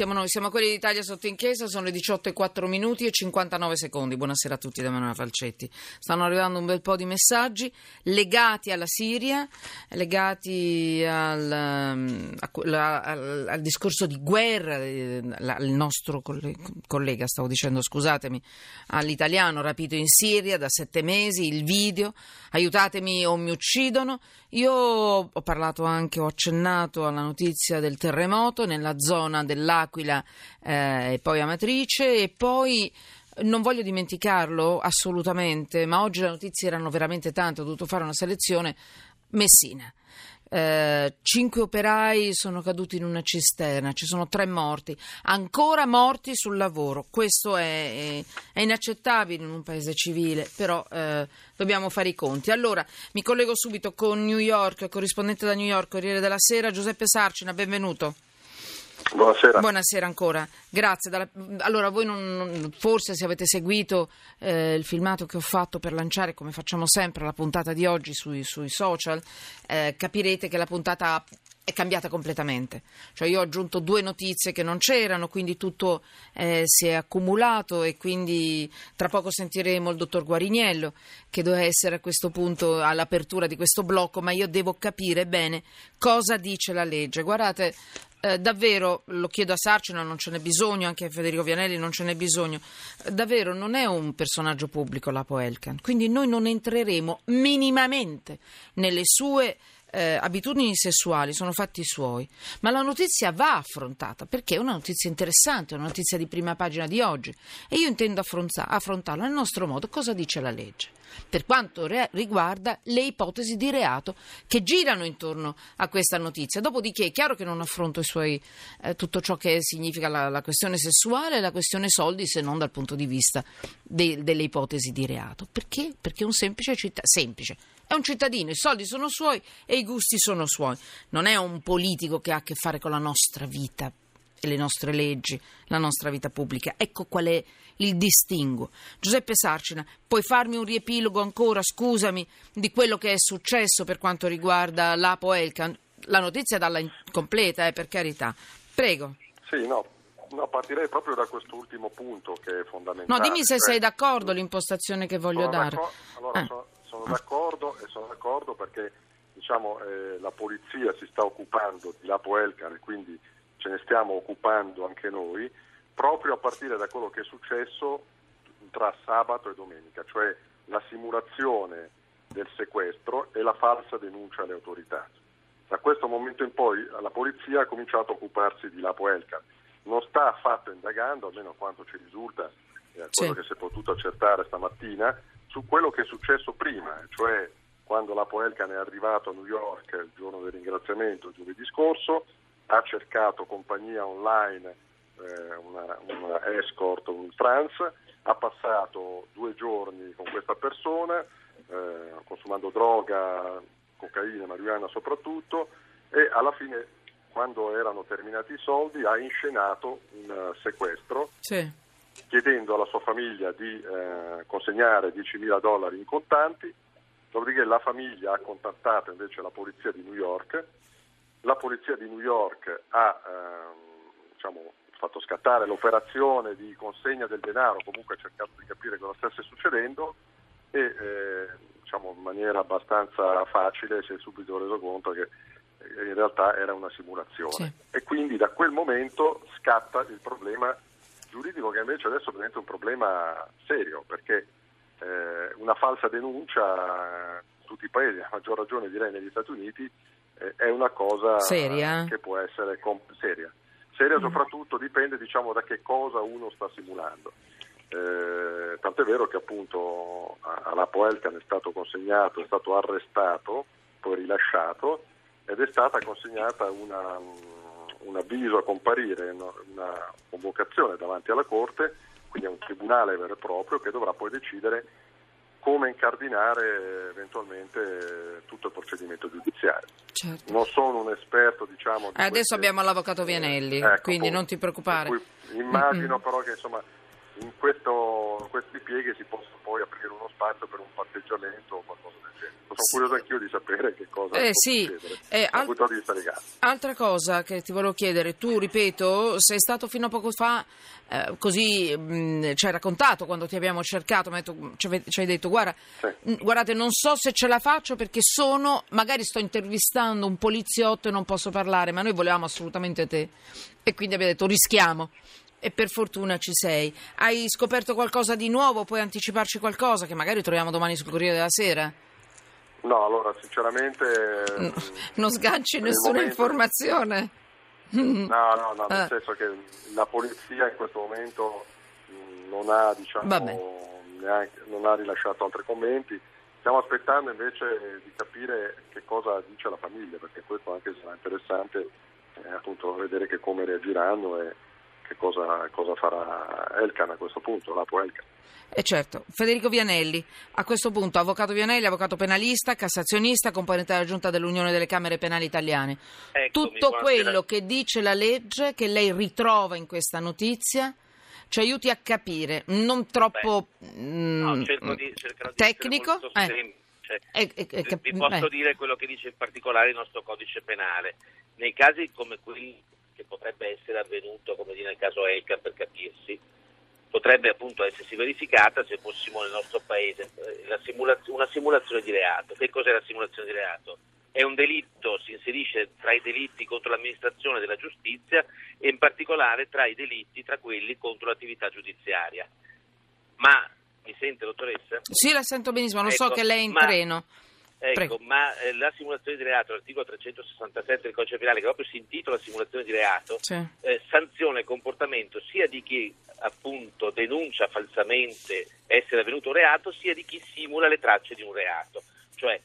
Siamo noi, siamo quelli d'Italia sotto inchiesta, sono le 18 e 4 minuti e 59 secondi. Buonasera a tutti da Emanuela Falcetti. Stanno arrivando un bel po' di messaggi legati alla Siria, legati al, ehm, al, al discorso di guerra. Eh, il nostro collega, stavo dicendo, scusatemi, all'italiano rapito in Siria da sette mesi, il video, aiutatemi o mi uccidono. Io ho parlato anche, ho accennato alla notizia del terremoto nella zona dell'Aquila L'Aquila eh, e poi Amatrice e poi non voglio dimenticarlo assolutamente, ma oggi le notizie erano veramente tante, ho dovuto fare una selezione. Messina. Eh, cinque operai sono caduti in una cisterna, ci sono tre morti, ancora morti sul lavoro. Questo è, è inaccettabile in un paese civile, però eh, dobbiamo fare i conti. Allora, mi collego subito con New York, corrispondente da New York, Corriere della Sera, Giuseppe Sarcina, benvenuto. Buonasera. Buonasera ancora, grazie. Dalla... Allora, voi non, non, forse se avete seguito eh, il filmato che ho fatto per lanciare, come facciamo sempre, la puntata di oggi sui, sui social, eh, capirete che la puntata è cambiata completamente. Cioè io ho aggiunto due notizie che non c'erano, quindi tutto eh, si è accumulato e quindi tra poco sentiremo il dottor Guariniello che doveva essere a questo punto all'apertura di questo blocco, ma io devo capire bene cosa dice la legge. Guardate, eh, davvero, lo chiedo a Sarcina, non ce n'è bisogno, anche a Federico Vianelli non ce n'è bisogno, eh, davvero non è un personaggio pubblico l'Apo Elkan, quindi noi non entreremo minimamente nelle sue eh, abitudini sessuali sono fatti suoi, ma la notizia va affrontata perché è una notizia interessante, è una notizia di prima pagina di oggi e io intendo affrontarla nel nostro modo. Cosa dice la legge? Per quanto re- riguarda le ipotesi di reato che girano intorno a questa notizia. Dopodiché è chiaro che non affronto suoi, eh, tutto ciò che significa la, la, questione sessuale e la questione soldi se non dal punto di vista de- delle ipotesi di reato. Perché? Perché è un semplice cittadino, semplice, è un cittadino, i soldi sono suoi e i gusti sono suoi. Non è un politico che ha a che fare con la nostra vita e le nostre leggi, la nostra vita pubblica. Ecco qual è il distinguo. Giuseppe Sarcina, puoi farmi un riepilogo ancora, scusami, di quello che è successo per quanto riguarda l'Apo Elkan? La notizia è dalla completa, eh, per carità. Prego. Sì, no, No, partirei proprio da quest'ultimo punto che è fondamentale. No, dimmi se cioè, sei d'accordo l'impostazione che voglio sono dare. Allora, eh. sono, sono d'accordo e sono d'accordo perché diciamo, eh, la polizia si sta occupando di Lapo Elcar e quindi ce ne stiamo occupando anche noi, proprio a partire da quello che è successo tra sabato e domenica, cioè la simulazione del sequestro e la falsa denuncia alle autorità. Da questo momento in poi la polizia ha cominciato a occuparsi di Lapo Elcar. Non sta affatto indagando, almeno quanto ci risulta, eh, quello sì. che si è potuto accertare stamattina, su quello che è successo prima, cioè quando la Poelcan è arrivato a New York il giorno del ringraziamento, giovedì scorso, ha cercato compagnia online, eh, una, una, escort, un trans, ha passato due giorni con questa persona, eh, consumando droga, cocaina, marijuana soprattutto, e alla fine, quando erano terminati i soldi, ha inscenato un sequestro. Sì chiedendo alla sua famiglia di eh, consegnare 10.000 dollari in contanti, dopodiché la famiglia ha contattato invece la polizia di New York, la polizia di New York ha eh, diciamo, fatto scattare l'operazione di consegna del denaro, comunque ha cercato di capire cosa stesse succedendo e eh, diciamo, in maniera abbastanza facile si è subito reso conto che eh, in realtà era una simulazione sì. e quindi da quel momento scatta il problema giuridico che invece adesso diventa un problema serio perché eh, una falsa denuncia in tutti i paesi, a maggior ragione direi negli Stati Uniti, eh, è una cosa seria? che può essere comp- seria. Seria mm. soprattutto dipende diciamo, da che cosa uno sta simulando. Eh, tant'è vero che appunto alla Poelcan è stato consegnato, è stato arrestato, poi rilasciato ed è stata consegnata una un avviso a comparire, una convocazione davanti alla Corte, quindi è un tribunale vero e proprio che dovrà poi decidere come incardinare eventualmente tutto il procedimento giudiziario. Certo. Non sono un esperto, diciamo. Di Adesso queste... abbiamo l'avvocato Vianelli, eh, ecco, quindi non ti preoccupare. Immagino mm-hmm. però che insomma in, questo, in questi pieghi si possa poi aprire uno spazio per un patteggiamento o qualcosa del genere. Sono curioso anch'io di sapere che cosa eh, sì. Eh, dal al- punto di vista legale. Altra cosa che ti volevo chiedere, tu ripeto, sei stato fino a poco fa eh, così, mh, ci hai raccontato quando ti abbiamo cercato, detto- ci hai detto guarda, Sì. mh, guardate non so se ce la faccio perché sono, magari sto intervistando un poliziotto e non posso parlare, ma noi volevamo assolutamente te e quindi abbiamo detto rischiamo. E per fortuna ci sei. Hai scoperto qualcosa di nuovo? Puoi anticiparci qualcosa che magari troviamo domani sul Corriere della Sera? No, allora sinceramente... No, mm, non sganci nessuna momento- informazione. No, no, no, nel Eh. senso che la polizia in questo momento mh, non ha, diciamo, neanche- non ha rilasciato altri commenti. Stiamo aspettando invece di capire che cosa dice la famiglia, perché questo anche sarà interessante eh, appunto vedere che come reagiranno e che cosa, cosa farà Elkan a questo punto, l'Apo Elkan. E certo, Federico Vianelli, a questo punto avvocato Vianelli, avvocato penalista, cassazionista, componente della giunta dell'Unione delle Camere Penali Italiane. Eccomi, Tutto quello che dice la legge, che lei ritrova in questa notizia, ci aiuti a capire, non troppo mm, No, di, di tecnico. molto eh, semplice. e- e- e Vi- posso eh. dire quello che dice in particolare il nostro codice penale. Nei casi come quelli che potrebbe essere avvenuto, come dire nel caso Elka per capirsi, potrebbe appunto essersi verificata, se fossimo nel nostro paese, eh, la simulaz- una simulazione di reato. Che cos'è la simulazione di reato? È un delitto, si inserisce tra i delitti contro l'amministrazione della giustizia e in particolare tra i delitti, tra quelli contro l'attività giudiziaria. Ma mi sente dottoressa? Sì, la sento benissimo, lo so Ecco, che lei è in ma- treno. Ecco, Prego. ma eh, la simulazione di reato, l'articolo 367 del codice penale, che proprio si intitola simulazione di reato, Sì. eh, sanziona il comportamento sia di chi appunto denuncia falsamente essere avvenuto un reato, sia di chi simula le tracce di un reato. Cioè,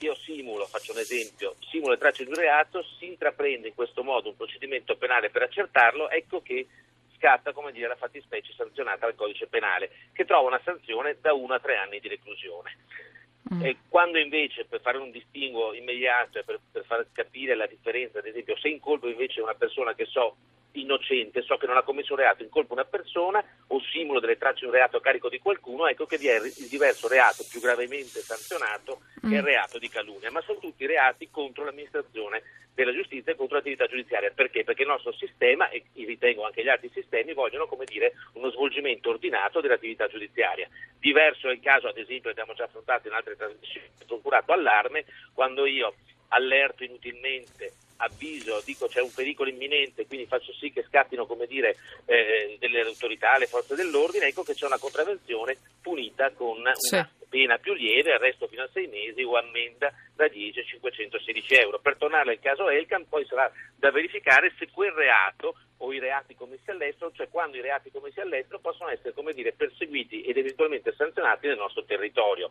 io simulo, faccio un esempio, simulo le tracce di un reato, si intraprende in questo modo un procedimento penale per accertarlo, ecco che scatta, come dire, la fattispecie sanzionata dal codice penale, che trova una sanzione da 1 a 3 anni di reclusione. Mm. Quando invece per fare un distinguo immediato e per, per far capire la differenza, ad esempio, se incolpo invece una persona che so innocente, so che non ha commesso un reato, incolpo una persona o simulo delle tracce di un reato a carico di qualcuno, ecco che vi è il diverso reato più gravemente sanzionato che è il Mm. reato di calunnia, ma sono tutti reati contro l'amministrazione della giustizia e contro l'attività giudiziaria. Perché? Perché il nostro sistema, e ritengo anche gli altri sistemi, vogliono come dire, uno svolgimento ordinato dell'attività giudiziaria. Diverso è il caso, ad esempio, abbiamo già affrontato in altre trasmissioni, procurato allarme, quando io allerto inutilmente avviso, dico c'è un pericolo imminente, quindi faccio sì che scattino come dire, eh, delle autorità, le forze dell'ordine, ecco che c'è una contravvenzione punita con una Sì. pena più lieve, arresto fino a sei mesi o ammenda da 10 a 516 euro. Per tornare al caso Elkan, poi sarà da verificare se quel reato o i reati commessi all'estero, cioè quando i reati commessi all'estero possono essere come dire, perseguiti ed eventualmente sanzionati nel nostro territorio.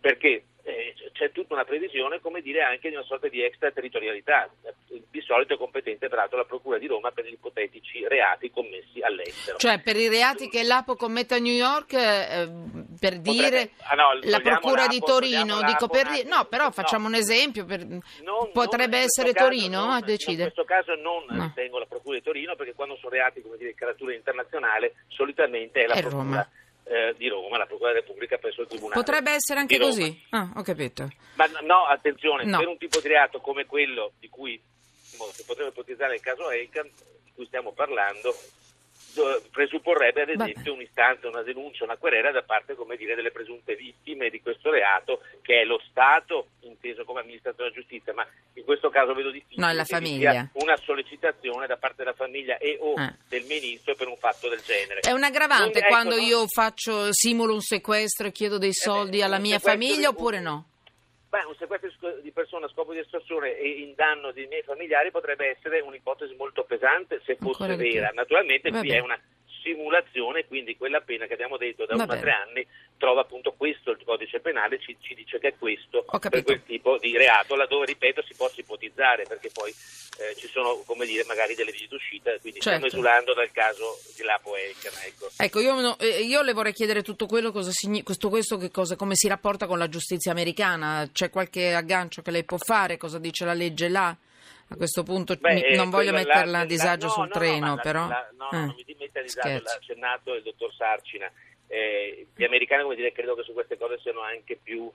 Perché eh, c'è tutta una previsione, come dire, anche di una sorta di extraterritorialità. Di solito è competente peraltro la Procura di Roma per gli ipotetici reati commessi all'estero. Cioè, per i reati che l'Apo commette a New York, eh, per Potrebbe- dire ah, no, la Procura di Torino, dico per dire- no, però No. facciamo un esempio, per- Non- potrebbe non- essere Torino non- a decidere. In questo caso non No. ritengo la Procura di Torino perché quando sono reati come dire, di caratura internazionale solitamente è la È Procura Roma. Eh, di Roma, la Procura della Repubblica presso il Tribunale. Potrebbe essere anche così. Ah, ho capito. Ma no, attenzione, No. per un tipo di reato come quello di cui si potrebbe ipotizzare il caso Elkan, di cui stiamo parlando, do- presupporrebbe ad esempio un'istanza, una denuncia, una querela da parte come dire, delle presunte vittime di questo reato, che è lo Stato, inteso come amministratore della giustizia, ma in questo caso vedo difficile No, che una sollecitazione da parte della famiglia e o Eh. del ministro per un fatto del genere. È un aggravante Non- ecco, quando non- io faccio, simulo un sequestro e chiedo dei soldi beh, alla mia famiglia oppure no? Beh, un sequestro di persona a scopo di estorsione e in danno dei miei familiari potrebbe essere un'ipotesi molto pesante se fosse vera. Naturalmente qui è una simulazione, quindi quella pena che abbiamo detto da Va 1 a bene. 3 anni trova appunto questo il codice penale, ci, ci dice che è questo per quel tipo di reato, laddove ripeto si possa ipotizzare perché poi eh, ci sono come dire magari delle vie d'uscita, quindi Certo. stiamo esulando dal caso di Lapo Elkan. Ecco. Ecco, io, no- eh, io le vorrei chiedere tutto quello, cosa signi- questo, questo che cosa, come si rapporta con la giustizia americana, c'è qualche aggancio che lei può fare, cosa dice la legge là A questo punto Beh, eh, non voglio metterla la- a disagio la- sul no, treno, no, però. la- no, Eh, non mi mette a disagio, l'ha accennato il dottor Sarcina. Eh, gli americani, come dire, credo che su queste cose siano anche più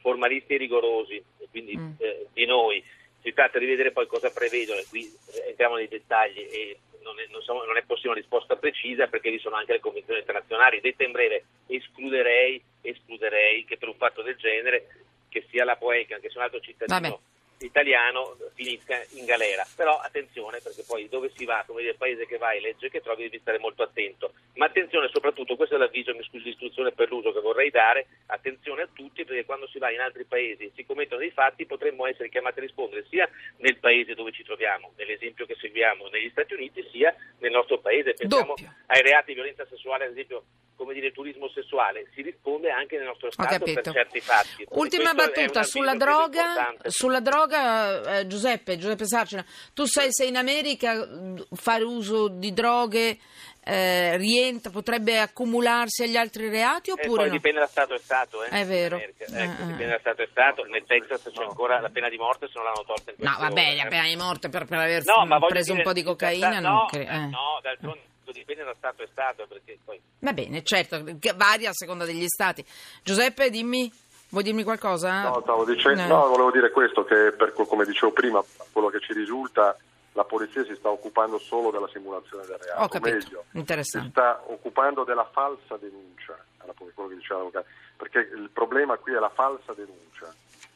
formalisti e rigorosi, e quindi Mm. eh, di noi. Si tratta di vedere poi cosa prevedono, e qui eh, entriamo nei dettagli e non è, non siamo- non è possibile una risposta precisa perché vi sono anche le convenzioni internazionali. Detta in breve, escluderei, escluderei che per un fatto del genere, che sia la Poeca, che sia un altro cittadino Vabbè. Italiano finisca in galera. Però attenzione perché poi dove si va, come dire, il paese che vai, legge che trovi, devi stare molto attento. Ma attenzione soprattutto, questo è l'avviso, mi scusi l'istruzione per l'uso che vorrei dare, attenzione a tutti perché quando si va in altri paesi e si commettono dei fatti potremmo essere chiamati a rispondere sia nel paese dove ci troviamo, nell'esempio che seguiamo negli Stati Uniti, sia nel nostro paese. Pensiamo Doppio. ai reati di violenza sessuale, ad esempio come dire turismo sessuale, si risponde anche nel nostro Stato per certi fatti. Ultima un battuta sulla droga, sulla droga eh, Giuseppe, Giuseppe Sarcina, tu sai se in America fare uso di droghe eh, rientra, potrebbe accumularsi agli altri reati Eh, oppure poi no? dipende da Stato e Stato. Eh, È vero. America. Eh, Ecco, eh. dipende da Stato e Stato. Nel Texas c'è ancora la pena di morte se non l'hanno tolta in No, vabbè, ore, la eh. pena di morte per, per aver No, preso un dire, po' di cocaina da- non no, eh. No, d'altronde dipende da Stato e Stato, perché poi... Va bene, certo, varia a seconda degli stati. Giuseppe, dimmi, vuoi dirmi qualcosa? No, stavo dicendo, Eh. no, volevo dire questo, che per, come dicevo prima, quello che ci risulta, la polizia si sta occupando solo della simulazione del reato, Ho capito, meglio, si interessante. sta occupando della falsa denuncia, quello che diceva l'avvocato, perché il problema qui è la falsa denuncia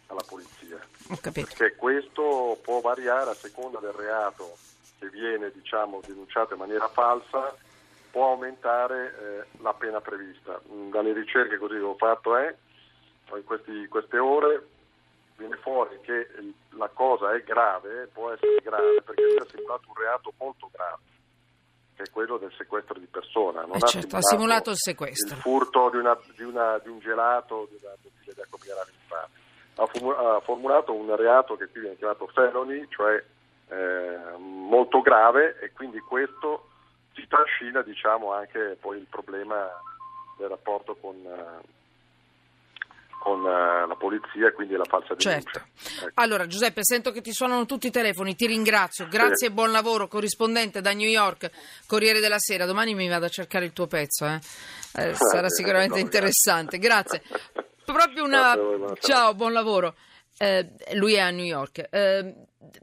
alla polizia, Ho capito. perché questo può variare a seconda del reato che viene diciamo, denunciato in maniera falsa, può aumentare eh, la pena prevista. Mm, Dalle ricerche così che ho fatto è, in questi- queste ore viene fuori che la cosa è grave, può essere grave, perché lui ha simulato un reato molto grave, che è quello del sequestro di persona. Non Eh certo, ha simulato il sequestro. Il furto di, una- di una- di un gelato, di una bottiglia di acqua minerale. Ha, ha formulato un reato che qui viene chiamato felony, cioè eh, molto grave, e quindi questo si trascina diciamo, anche poi il problema del rapporto con, eh, con eh, la polizia e quindi la falsa denuncia. Certo. Ecco. Allora, Giuseppe, sento che ti suonano tutti i telefoni, ti ringrazio, grazie e buon lavoro, corrispondente da New York, Corriere della Sera. Domani mi vado a cercare il tuo pezzo, eh. Eh, sarà sicuramente No, interessante. Grazie. Proprio una. Grazie a voi, buona Ciao, buon lavoro. Eh, lui è a New York. Eh,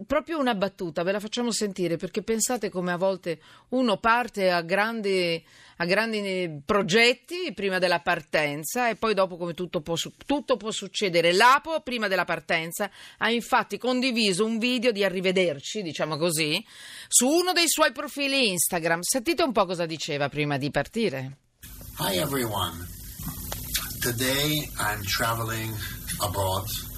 proprio una battuta, ve la facciamo sentire perché pensate come a volte uno parte a grandi, a grandi progetti prima della partenza e poi dopo come tutto può, tutto può succedere. L'Apo prima della partenza ha infatti condiviso un video di arrivederci, diciamo così, su uno dei suoi profili Instagram. Sentite un po' cosa diceva prima di partire. Hi everyone. Today I'm traveling abroad.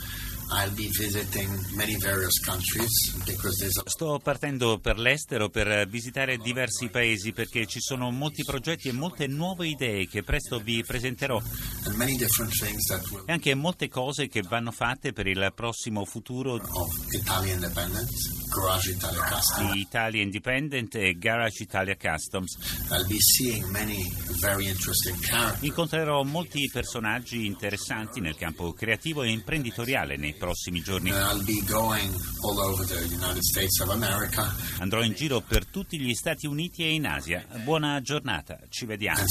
Sto partendo per l'estero per visitare diversi paesi perché ci sono molti progetti e molte nuove idee che presto vi presenterò. e anche molte cose che vanno fatte per il prossimo futuro. of Italia Independence, Garage Italia Custom. di Italia Independent e Garage Italia Customs. I'll be seeing many very interesting characters. Incontrerò molti personaggi interessanti nel campo creativo e imprenditoriale nei prossimi giorni. And I'll be going all over the United States of America Andrò in giro per tutti gli Stati Uniti e in Asia. Buona giornata, ci vediamo.